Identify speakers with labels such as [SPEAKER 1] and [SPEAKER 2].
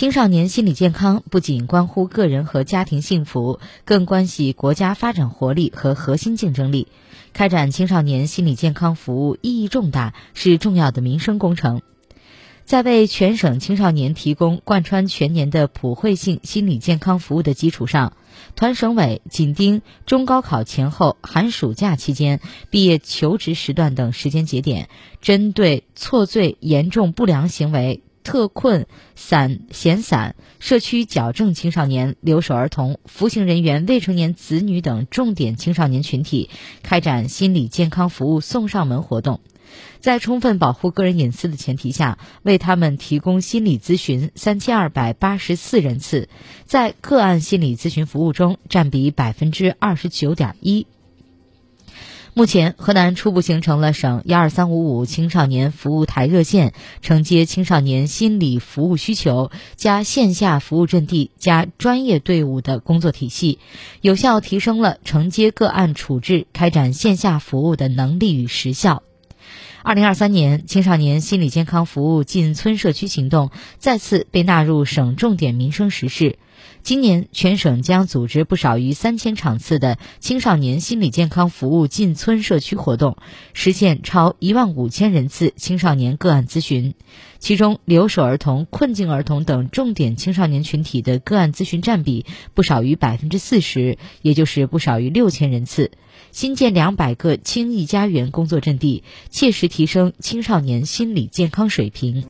[SPEAKER 1] 青少年心理健康不仅关乎个人和家庭幸福，更关系国家发展活力和核心竞争力。开展青少年心理健康服务意义重大，是重要的民生工程。在为全省青少年提供贯穿全年的普惠性心理健康服务的基础上，团省委紧盯中高考前后、寒暑假期间、毕业求职时段等时间节点，针对错罪严重不良行为。特困、散闲散、社区矫正青少年、留守儿童、服刑人员未成年子女等重点青少年群体开展心理健康服务送上门活动，在充分保护个人隐私的前提下，为他们提供心理咨询三千二百八十四人次，在个案心理咨询服务中占比百分之二十九点一。目前，河南初步形成了省“幺二三五五”青少年服务台热线，承接青少年心理服务需求加线下服务阵地加专业队伍的工作体系，有效提升了承接个案处置、开展线下服务的能力与实效。二零二三年，青少年心理健康服务进村社区行动再次被纳入省重点民生实事。今年，全省将组织不少于三千场次的青少年心理健康服务进村社区活动，实现超一万五千人次青少年个案咨询。其中，留守儿童、困境儿童等重点青少年群体的个案咨询占比不少于百分之四十，也就是不少于六千人次。新建两百个青益家园工作阵地，切实提升青少年心理健康水平。